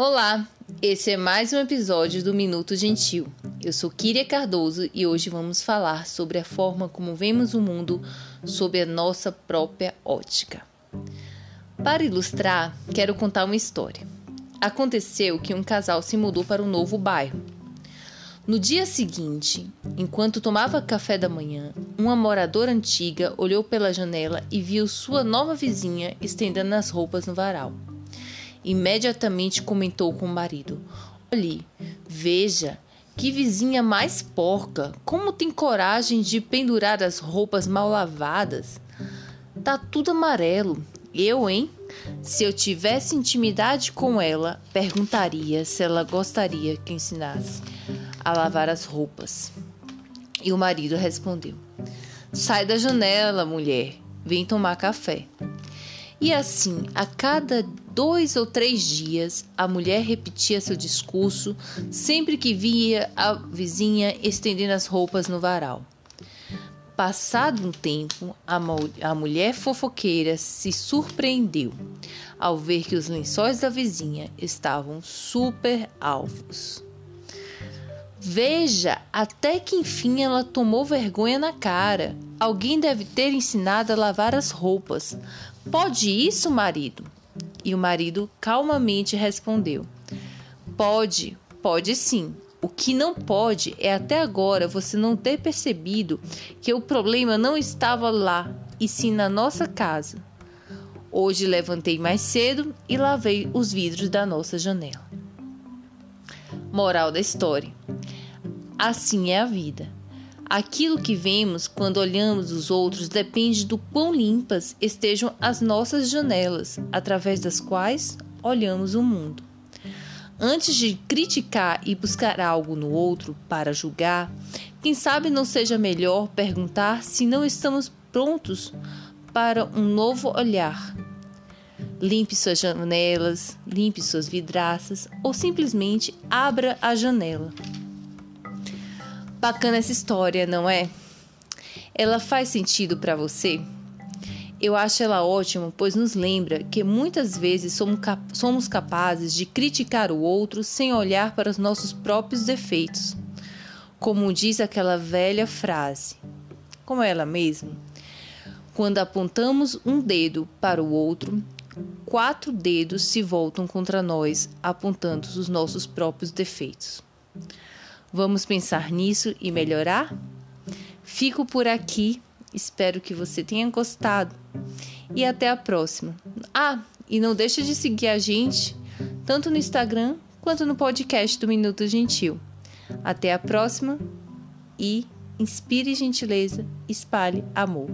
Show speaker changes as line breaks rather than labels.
Olá, esse é mais um episódio do Minuto Gentil. Eu sou Kíria Cardoso e hoje vamos falar sobre a forma como vemos o mundo sob a nossa própria ótica. Para ilustrar, quero contar uma história. Aconteceu que um casal se mudou para um novo bairro. No dia seguinte, enquanto tomava café da manhã, uma moradora antiga olhou pela janela e viu sua nova vizinha estendendo as roupas no varal. Imediatamente comentou com o marido: Olhe, veja, que vizinha mais porca! Como tem coragem de pendurar as roupas mal lavadas? Tá tudo amarelo. Eu, hein? Se eu tivesse intimidade com ela, perguntaria se ela gostaria que ensinasse a lavar as roupas. E o marido respondeu: Sai da janela, mulher. Vem tomar café. E assim, a cada dois ou três dias, a mulher repetia seu discurso sempre que via a vizinha estendendo as roupas no varal. Passado um tempo, a, a mulher fofoqueira se surpreendeu ao ver que os lençóis da vizinha estavam super alvos. Veja, até que enfim ela tomou vergonha na cara. Alguém deve ter ensinado a lavar as roupas. Pode isso, marido? E o marido calmamente respondeu: Pode, pode sim. O que não pode é até agora você não ter percebido que o problema não estava lá, e sim na nossa casa. Hoje levantei mais cedo e lavei os vidros da nossa janela. Moral da história: Assim é a vida. Aquilo que vemos quando olhamos os outros depende do quão limpas estejam as nossas janelas, através das quais olhamos o mundo. Antes de criticar e buscar algo no outro para julgar, quem sabe não seja melhor perguntar se não estamos prontos para um novo olhar. Limpe suas janelas, limpe suas vidraças ou simplesmente abra a janela. Bacana essa história, não é? Ela faz sentido para você? Eu acho ela ótima, pois nos lembra que muitas vezes somos capazes de criticar o outro sem olhar para os nossos próprios defeitos. Como diz aquela velha frase, como ela mesma, quando apontamos um dedo para o outro, quatro dedos se voltam contra nós, apontando os nossos próprios defeitos. Vamos pensar nisso e melhorar? Fico por aqui, espero que você tenha gostado e até a próxima. Ah, e não deixa de seguir a gente tanto no Instagram quanto no podcast do Minuto Gentil. Até a próxima e inspire gentileza, espalhe amor.